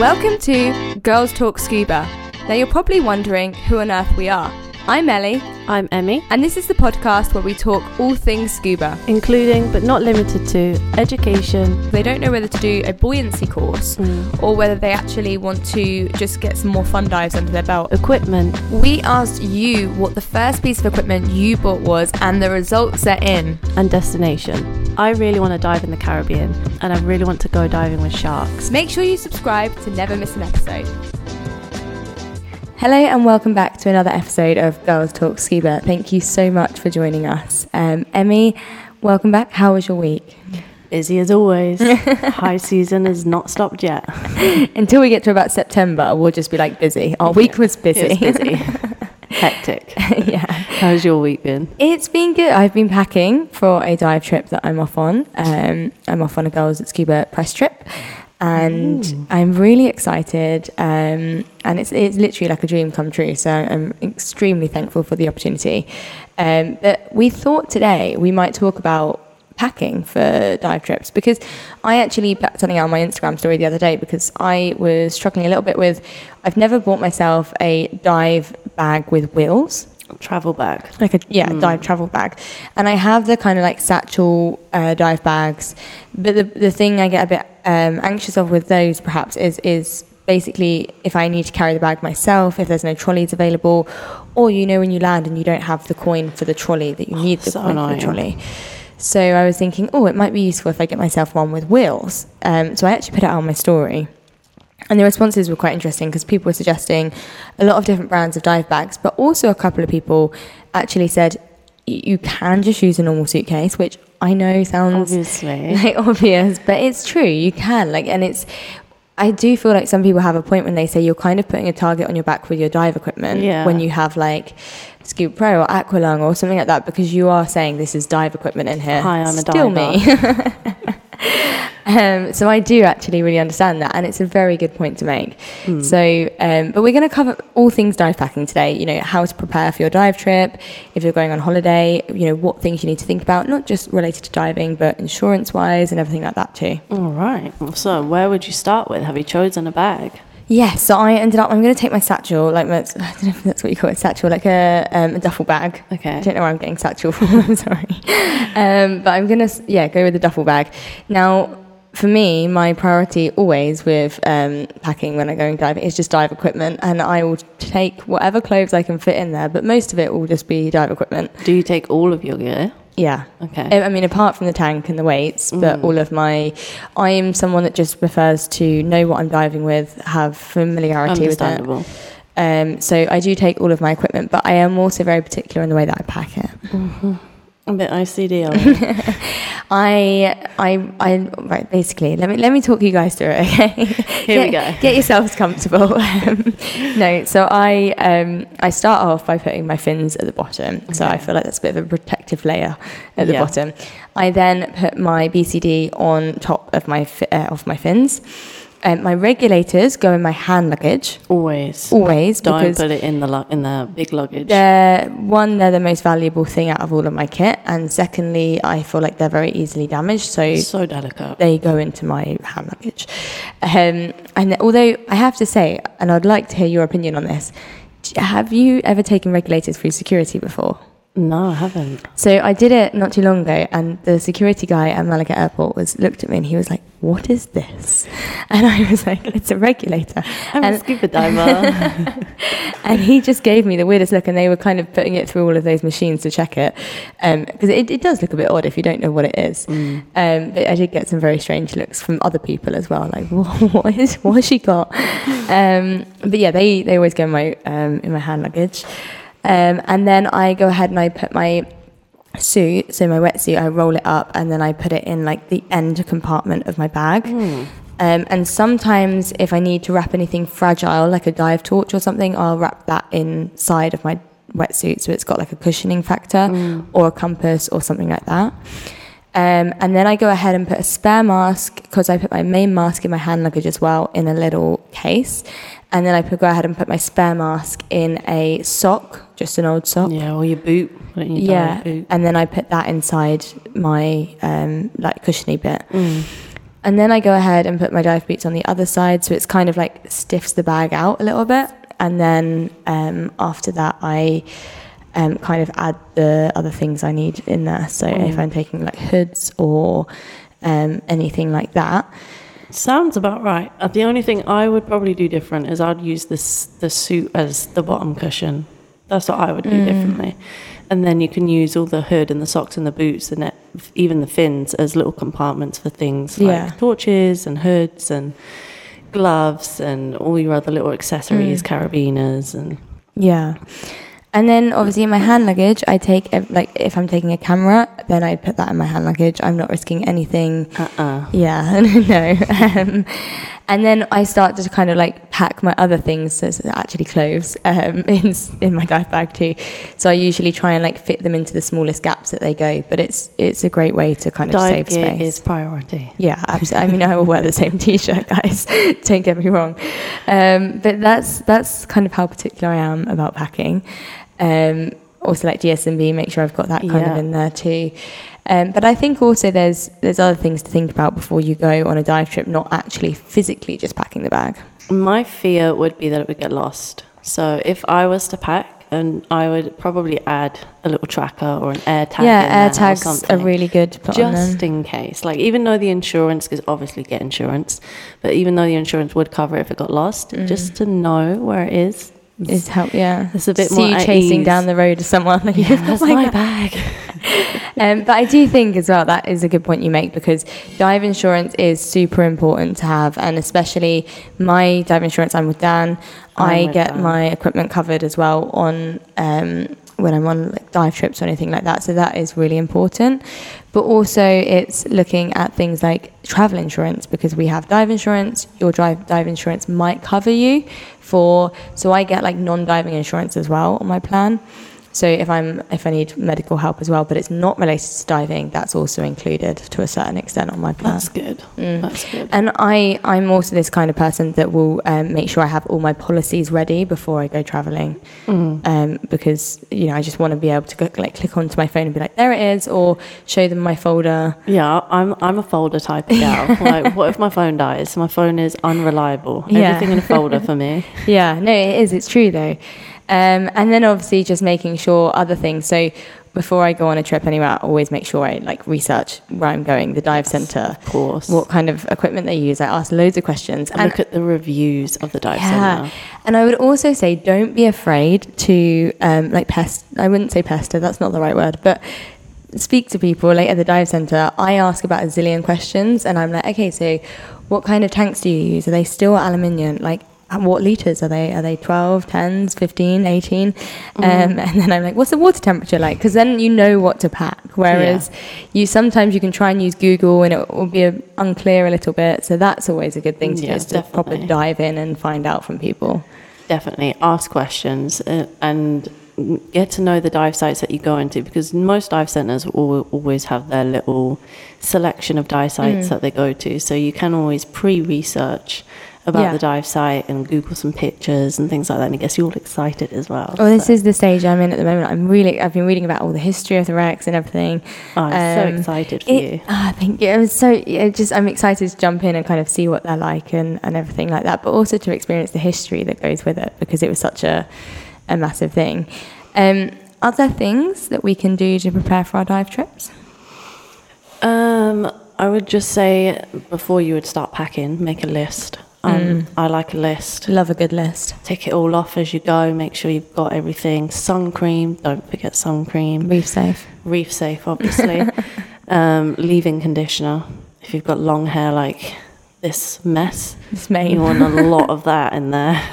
Welcome to Girls Talk Scuba. Now, you're probably wondering who on earth we are. I'm Ellie, I'm Emmy, and this is the podcast where we talk all things scuba. including but not limited to education. They don't know whether to do a buoyancy course Mm. or whether they actually want to just get some more fun dives under their belt. Equipment, We asked you what the first piece of equipment you bought was, and the results are in. and destination. I really want to dive in the Caribbean and I really want to go diving with sharks. Make sure you subscribe to never miss an episode. Hello and welcome back to another episode of Girls Talk Scuba. Thank you so much for joining us. Um, Emmy, welcome back. How was your week? Busy as always. High season has not stopped yet. Until we get to about September, we'll just be like busy. Our week was busy. Busy. Hectic. yeah. How's your week been? It's been good. I've been packing for a dive trip that I'm off on. Um, I'm off on a Girls That Scuba press trip. And I'm really excited, um, and it's it's literally like a dream come true. So I'm extremely thankful for the opportunity. Um, but we thought today we might talk about packing for dive trips because I actually put something out on my Instagram story the other day because I was struggling a little bit with I've never bought myself a dive bag with wheels Travel bag. like a yeah dive travel bag and i have the kind of like satchel uh, dive bags but the, the thing i get a bit um, anxious of with those perhaps is is basically if i need to carry the bag myself if there's no trolleys available or you know when you land and you don't have the coin for the trolley that you need the so coin for the trolley. So i was thinking oh it might be useful if i get myself one with wheels. Um, so i actually put it out on my story. And the responses were quite interesting because people were suggesting a lot of different brands of dive bags, but also a couple of people actually said you can just use a normal suitcase, which I know sounds Obviously. like obvious, but it's true. You can like, and it's. I do feel like some people have a point when they say you're kind of putting a target on your back with your dive equipment Yeah. when you have like Scubapro or Aqualung or something like that because you are saying this is dive equipment in here. Hi, I'm a Still diver. me. Um, so I do actually really understand that, and it's a very good point to make. Hmm. So, um, but we're going to cover all things dive packing today. You know, how to prepare for your dive trip, if you're going on holiday. You know, what things you need to think about, not just related to diving, but insurance-wise and everything like that too. All right. So, where would you start with? Have you chosen a bag? Yeah, so I ended up. I'm going to take my satchel, like my, I don't know if that's what you call it, satchel, like a, um, a duffel bag. Okay. I don't know where I'm getting satchel from. I'm sorry, um, but I'm gonna yeah go with the duffel bag. Now, for me, my priority always with um, packing when I go and diving is just dive equipment, and I will take whatever clothes I can fit in there. But most of it will just be dive equipment. Do you take all of your gear? Yeah. Okay. I mean, apart from the tank and the weights, but Mm. all of my, I am someone that just prefers to know what I'm diving with, have familiarity with it. Um, so I do take all of my equipment, but I am also very particular in the way that I pack it. A bit OCD. are? I, I, I, right. Basically, let me let me talk you guys through it. Okay. Here we go. Get yourselves comfortable. Um, no, so I, um, I start off by putting my fins at the bottom. So I feel like that's a bit of a protective layer at the Yeah. bottom. I then put my BCD on top of my fi- uh, of my fins. Um, my regulators go in my hand luggage Always. always Don't put it in the lu- in the big luggage. They're one, they're the most valuable thing out of all of my kit, and secondly, I feel like they're very easily damaged, so so delicate. they go into my hand luggage. Um, and although I have to say, and I'd like to hear your opinion on this, have you ever taken regulators through security before? No, I haven't. So I did it not too long ago, and the security guy at Malaga Airport was looked at me and he was like, "What is this?" And I was like, "It's a regulator." I'm And- a scuba diver. and he just gave me the weirdest look, and they were kind of putting it through all of those machines to check it, because it, it does look a bit odd if you don't know what it is. Mm. Um, but I did get some very strange looks from other people as well, like what is what has she got? Um, but yeah, they they always go in my um, in my hand luggage, um, and then I go ahead and I put my suit, so my wetsuit, I roll it up and then I put it in like the end compartment of my bag. Hmm. Um, and sometimes, if I need to wrap anything fragile, like a dive torch or something, I'll wrap that inside of my wetsuit so it's got like a cushioning factor Hmm. or a compass or something like that. Um, and then I go ahead and put a spare mask because I put my main mask in my hand luggage as well in a little case. And then I put, go ahead and put my spare mask in a sock, just an old sock. Yeah, or your boot. Yeah, boot. and then I put that inside my um, like cushiony bit. Mm. And then I go ahead and put my dive boots on the other side, so it's kind of like stiffs the bag out a little bit. And then um, after that, I um, kind of add the other things I need in there. So if I'm taking like hoods or um, anything like that, Sounds about right. Uh, the only thing I would probably do different is I'd use this the suit as the bottom cushion. That's what I would Mm. do differently. And then you can use all the hood and the socks and the boots and it, even the fins as little compartments for things like Yeah. torches and hoods and gloves and all your other little Mm. accessories, carabiners and Yeah. And then obviously in my hand luggage, I take like if I'm taking a camera, then I'd put that in my hand luggage. I'm not risking anything. uh-uh. Yeah, no. Um, and then I start to kind of like pack my other things, so it's actually clothes, um, in in my dive bag too. So I usually try and like fit them into the smallest gaps that they go. But it's it's a great way to kind of Dive save gear space. is priority. Yeah, absolutely. I mean, I will wear the same T-shirt, guys. Don't get me wrong. Um, but that's that's kind of how particular I am about packing. Um, also, like DSMB, make sure I've got that kind Yeah. of in there too. Um, but I think also there's there's other things to think about before you go on a dive trip, not actually physically just packing the bag. My fear would be that it would get lost. So if I was to pack, and I would probably add a little tracker or an air tag. yeah, air tags are really good to put on them. just in case. Like even though the insurance, because obviously get insurance, but even though the insurance would cover it if it got lost, Mm. just to know where it is. Is help, yeah. It's a bit See more you chasing ease. down the road to someone. Like, Yeah, "You've that's my my bag." bag. Um, but I do think as well that is a good point you make because dive insurance is super important to have, and especially my dive insurance. I'm with DAN. I'm I with get DAN. my equipment covered as well on um, when I'm on like dive trips or anything like that. So that is really important. But also, it's looking at things like travel insurance because we have dive insurance. Your drive dive insurance might cover you for. So I get like non-diving insurance as well on my plan. So if I'm if I need medical help as well, but it's not related to diving, that's also included to a certain extent on my plan. That's good. Mm. That's good. And I I'm also this kind of person that will um, make sure I have all my policies ready before I go traveling, Mm. um, because you know I just want to be able to go, like click onto my phone and be like there it is, or show them my folder. Yeah, I'm I'm a folder type of gal. like, what if my phone dies? My phone is unreliable. Yeah. Everything in a folder for me. Yeah, no, it is. It's true though. Um, and then obviously just making sure other things. So before I go on a trip anywhere, I always make sure I like research where I'm going, the dive center, Of course. what kind of equipment they use. I ask loads of questions. and look at the reviews of the dive yeah, center. and I would also say don't be afraid to um, like pest. I wouldn't say pester. That's not the right word, but speak to people like at the dive center. I ask about a zillion questions, and I'm like, okay, so what kind of tanks do you use? Are they still aluminium? Like. What liters are they? Are they 12, 10s, 15, 18? Um, and then I'm like, what's the water temperature like? Because then you know what to pack. Whereas you sometimes you can try and use Google and it will be a, unclear a little bit. So that's always a good thing to Yeah, just to proper dive in and find out from people. Definitely ask questions uh, and get to know the dive sites that you go into because most dive centers will always have their little selection of dive sites Mm. that they go to. So you can always pre-research about Yeah. the dive site and Google some pictures and things like that, and it gets you all excited as well. Well, this is the stage I'm in at the moment. I'm really, I've been reading about all the history of the wrecks and everything. Oh, I'm so um, excited for It, you. ah, thank you. Was so, just, I'm excited to jump in and kind of see what they're like and, and everything like that, but also to experience the history that goes with it because it was such a, a massive thing. Um, there things that we can do to prepare for our dive trips? Um, I would just say before you would start packing, make a list. Um, Mm. I like a list. Love a good list. Tick it all off as you go. Make sure you've got everything. Sun cream, don't forget sun cream. Reef safe. Reef safe, obviously. um, leave-in conditioner. If you've got long hair like this mess, It's made. you want a lot of that in there.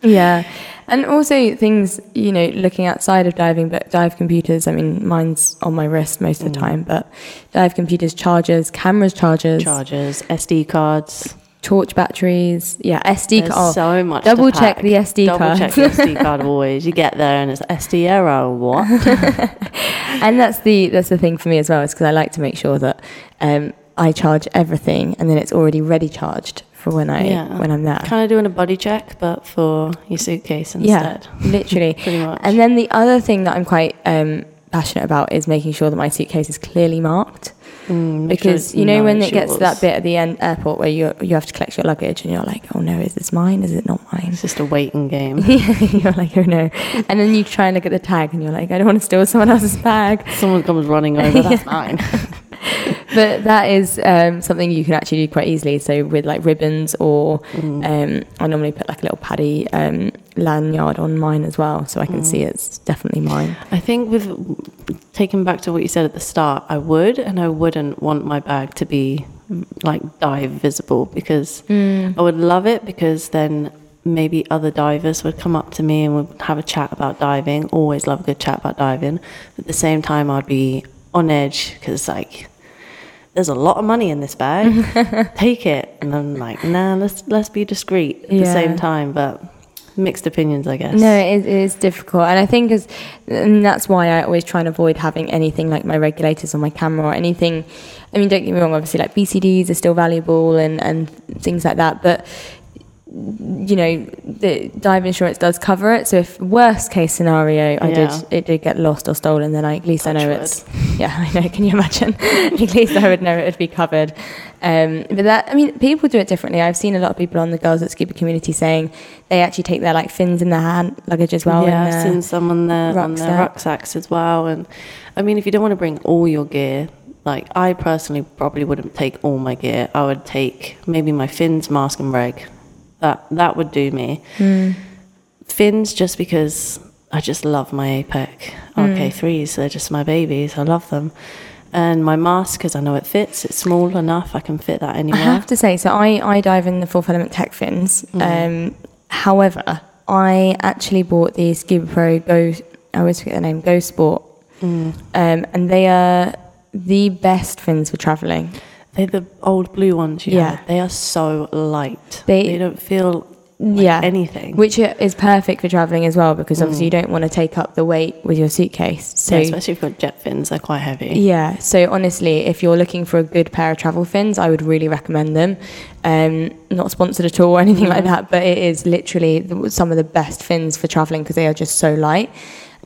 Yeah. And also things, you know, looking outside of diving, but dive computers, I mean, mine's on my wrist most of the Mm. time, but dive computers, chargers, cameras, chargers, Chargers, SD cards. Torch batteries. Yeah, SD There's card. so much. double check the SD Double card. Double check the SD card always. You get there and it's SD error. What? and that's the that's the thing for me as well, is because I like to make sure that um, I charge everything and then it's already ready charged for when I Yeah. when I'm there. kind of doing a body check, but for your suitcase instead. Yeah, literally. Pretty much. And then the other thing that I'm quite um, passionate about is making sure that my suitcase is clearly marked. Mm, because you know when it gets to that bit at the end airport where you you have to collect your luggage and you're like, oh no, is this mine? Is it not mine? It's just a waiting game. you're like, oh no, and then you try and look at the tag and you're like, I don't want to steal someone else's bag. Someone comes running over, that's mine. But that is um, something you can actually do quite easily. So with like ribbons or um, I normally put like a little paddy um, lanyard on mine as well, so I can see it's definitely mine. I think with taking back to what you said at the start, I would and I wouldn't want my bag to be like dive visible because I would love it because then maybe other divers would come up to me and would have a chat about diving. Always love a good chat about diving. At the same time, I'd be on edge because like there's a lot of money in this bag. Take it, and I'm like, nah, let's let's be discreet at the same time, but. Mixed opinions, I guess. No, it is, it is difficult, and I think as and that's why I always try and avoid having anything like my regulators on my camera or anything. I mean, don't get me wrong. Obviously, like BCDs are still valuable and and things like that, but you know, the dive insurance does cover it. So if worst case scenario, I Yeah. did it did get lost or stolen, then I, at least I know Touch it's yeah, I know. Can you imagine? at least I would know it would be covered. Um, but that I mean, people do it differently. I've seen a lot of people on the Girls That Scuba community saying they actually take their like fins in their hand luggage as well. yeah, I've seen some on their on their rucksacks as well. And I mean, if you don't want to bring all your gear, like I personally probably wouldn't take all my gear. I would take maybe my fins, mask, and reg. That that would do me. Hmm. Fins, just because I just love my Apeks Hmm. RK3s. They're just my babies. I love them. And my mask, because I know it fits. It's small enough. I can fit that anywhere. I have to say, so I, I dive in the Fourth Element Tech fins. Um, however, I actually bought the Scubapro Go, I always forget the name, Go Sport. Um, and they are the best fins for traveling. They're the old blue ones Yeah. had. They are so light. They- They, don't feel like yeah. anything. Which is perfect for traveling as well because obviously you don't want to take up the weight with your suitcase. So yeah, especially if you've got jet fins, they're quite heavy. Yeah, so honestly, if you're looking for a good pair of travel fins, I would really recommend them. Um, not sponsored at all or anything like that, but it is literally some of the best fins for traveling because they are just so light.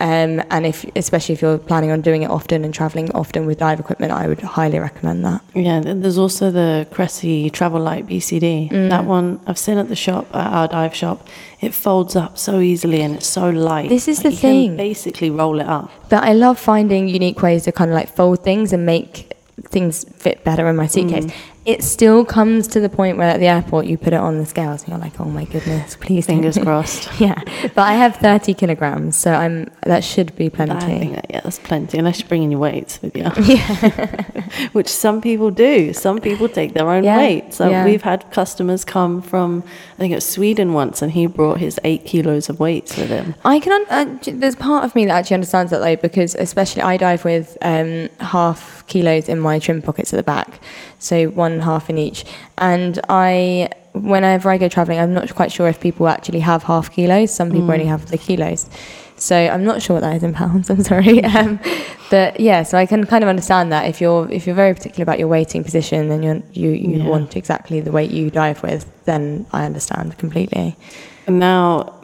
Um, and if, especially if you're planning on doing it often and traveling often with dive equipment, I would highly recommend that. Yeah, there's also the Cressi Travel Light BCD. Mm. That one I've seen at the shop, at our dive shop. It folds up so easily and it's so light. This is Like, the you thing. Can basically roll it up. But I love finding unique ways to kind of like fold things and make things fit better in my suitcase. Mm. It still comes to the point where at the airport you put it on the scales and you're like, oh my goodness, please don't Fingers crossed. Yeah, but I have 30 kilograms, so I'm that should be plenty. that, yeah, that's plenty. Unless you're bringing your weights with you. Yeah. Which some people do. Some people take their own Yeah, weight. So yeah. we've had customers come from, I think it was Sweden once, and he brought his eight kilos of weights with him. I can. Un- uh, there's part of me that actually understands that though, because especially I dive with um, half kilos in my trim pockets at the back, so one half in each. And I, whenever I go traveling, I'm not quite sure if people actually have half kilos. Some people only have the kilos. So I'm not sure what that is in pounds. I'm sorry, um, but yeah. So I can kind of understand that if you're if you're very particular about your weighting position and you're, you you Yeah. want exactly the weight you dive with, then I understand completely. And now,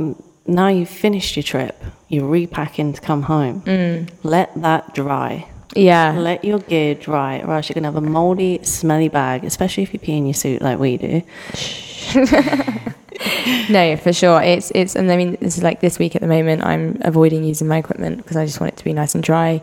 now you've finished your trip, you're repacking to come home. Mm. Let that dry. Yeah. Let your gear dry, or else you're gonna have a moldy, smelly bag, especially if you pee in your suit like we do. No, for sure. It's it's and I mean this is like this week at the moment. I'm avoiding using my equipment because I just want it to be nice and dry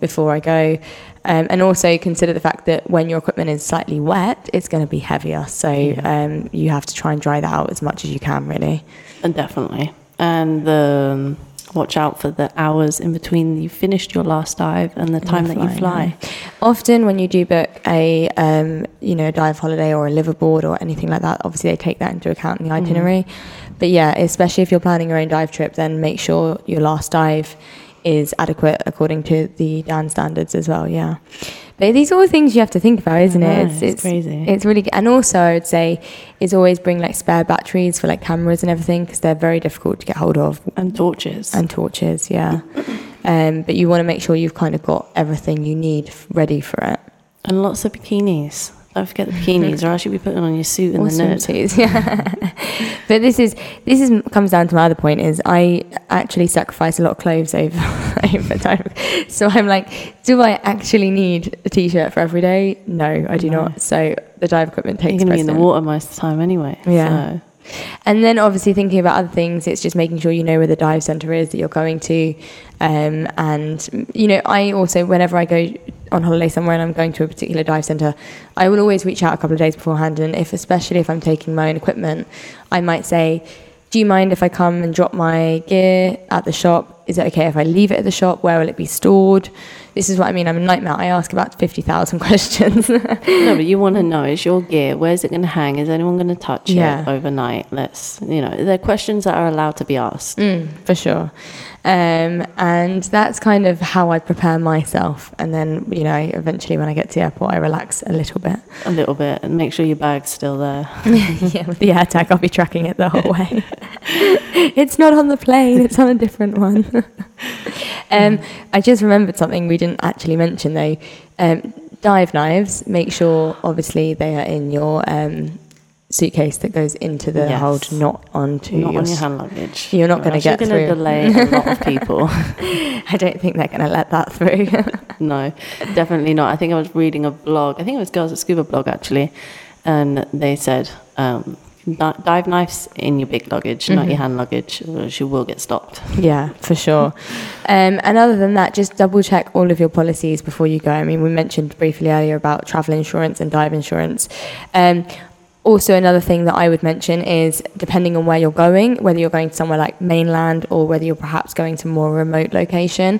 before I go, um, and also consider the fact that when your equipment is slightly wet, it's going to be heavier. So um, you have to try and dry that out as much as you can, really. And definitely. And the, watch out for the hours in between you finished your last dive and the time that you fly. Often, when you do book a um, you know dive holiday or a liveaboard or anything like that, obviously they take that into account in the itinerary. But yeah, especially if you're planning your own dive trip, then make sure your last dive is adequate according to the DAN standards as well. Yeah. But these are all things you have to think about, isn't I it? know, it's crazy. It's really, and also I would say is always bring like spare batteries for like cameras and everything because they're very difficult to get hold of And torches. and torches, yeah. Um, but you want to make sure you've kind of got everything you need ready for it. and lots of bikinis. Don't forget the bikinis, or else you'll be putting on your suit and Or the swimsuits, yeah. but this is this is comes down to my other point is I actually sacrifice a lot of clothes over over time. So I'm like, do I actually need a t-shirt for every day? No, I do No. not. So the dive equipment takes You're going to be in the water most of the time anyway. Yeah. So. And then obviously thinking about other things, it's just making sure you know where the dive centre is that you're going to. Um, and, you know, I also, whenever I go on holiday somewhere and I'm going to a particular dive centre, I will always reach out a couple of days beforehand. And if, especially if I'm taking my own equipment, I might say, do you mind if I come and drop my gear at the shop? Is it okay if I leave it at the shop? Where will it be stored? This is what I mean. I'm a nightmare. I ask about 50,000 questions. No, but you want to know is your gear, where's it going to hang? Is anyone going to touch Yeah. it overnight? Let's, you know, they're questions that are allowed to be asked. Mm, for sure. Um, and that's kind of how I prepare myself. And then, you know, eventually when I get to the airport, I relax a little bit. A little bit and make sure your bag's still there. yeah, with the air tag, I'll be tracking it the whole way. it's not on the plane, it's on a different one. um, I just remembered something we didn't actually mention though. Um, dive knives, make sure obviously they are in your um, suitcase that goes into the Yes. hold, not onto Not your on your hand luggage. You're not gonna else get You're through. going to delay a lot of people. I don't think they're going to let that through. no, definitely not. I think I was reading a blog. I think it was Girls That Scuba blog actually, and they said um, dive knives in your big luggage, not Mm-hmm. your hand luggage, or you will get stopped. Yeah, for sure. Um, and other than that, just double check all of your policies before you go. I mean, we mentioned briefly earlier about travel insurance and dive insurance. Um, also, another thing that I would mention is depending on where you're going, whether you're going to somewhere like mainland or whether you're perhaps going to a more remote location,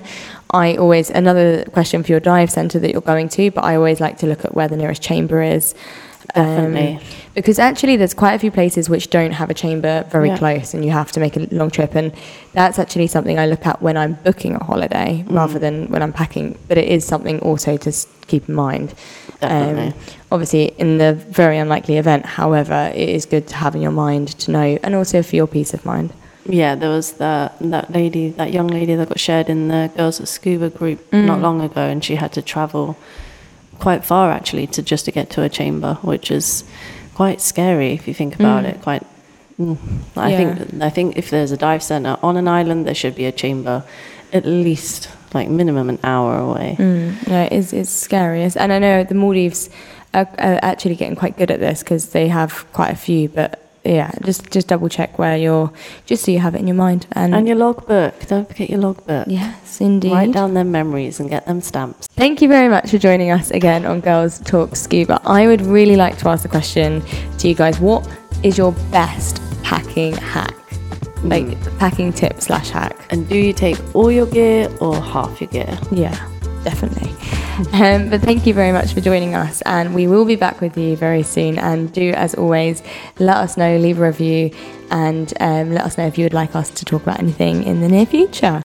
I always, another question for your dive centre that you're going to, but I always like to look at where the nearest chamber is. Um, Definitely. because actually, there's quite a few places which don't have a chamber very Yeah. close, and you have to make a long trip. And that's actually something I look at when I'm booking a holiday Mm. rather than when I'm packing. But it is something also to keep in mind. Definitely. Um, obviously, in the very unlikely event, however, it is good to have in your mind to know, and also for your peace of mind. Yeah, there was that that lady, that young lady that got shared in the Girls That Scuba group not long ago, and she had to travel quite far actually to just to get to a chamber, which is quite scary if you think about it. Quite, mm, I Yeah. think I think if there's a dive center on an island, there should be a chamber, at least like minimum an hour away. Mm, no, it's, it's scary. And I know the Maldives are, are actually getting quite good at this because they have quite a few. But yeah, just just double check where you're, just so you have it in your mind. And, And your logbook, don't forget your logbook. yes, indeed. Write down their memories and get them stamps. Thank you very much for joining us again on Girls Talk Scuba. I would really like to ask the question to you guys what is your best packing hack? Like packing tip slash hack? And do you take all your gear or half your gear? Yeah, definitely. Um, but thank you very much for joining us, and we will be back with you very soon. And do, as always, let us know, leave a review, and um, let us know if you would like us to talk about anything in the near future.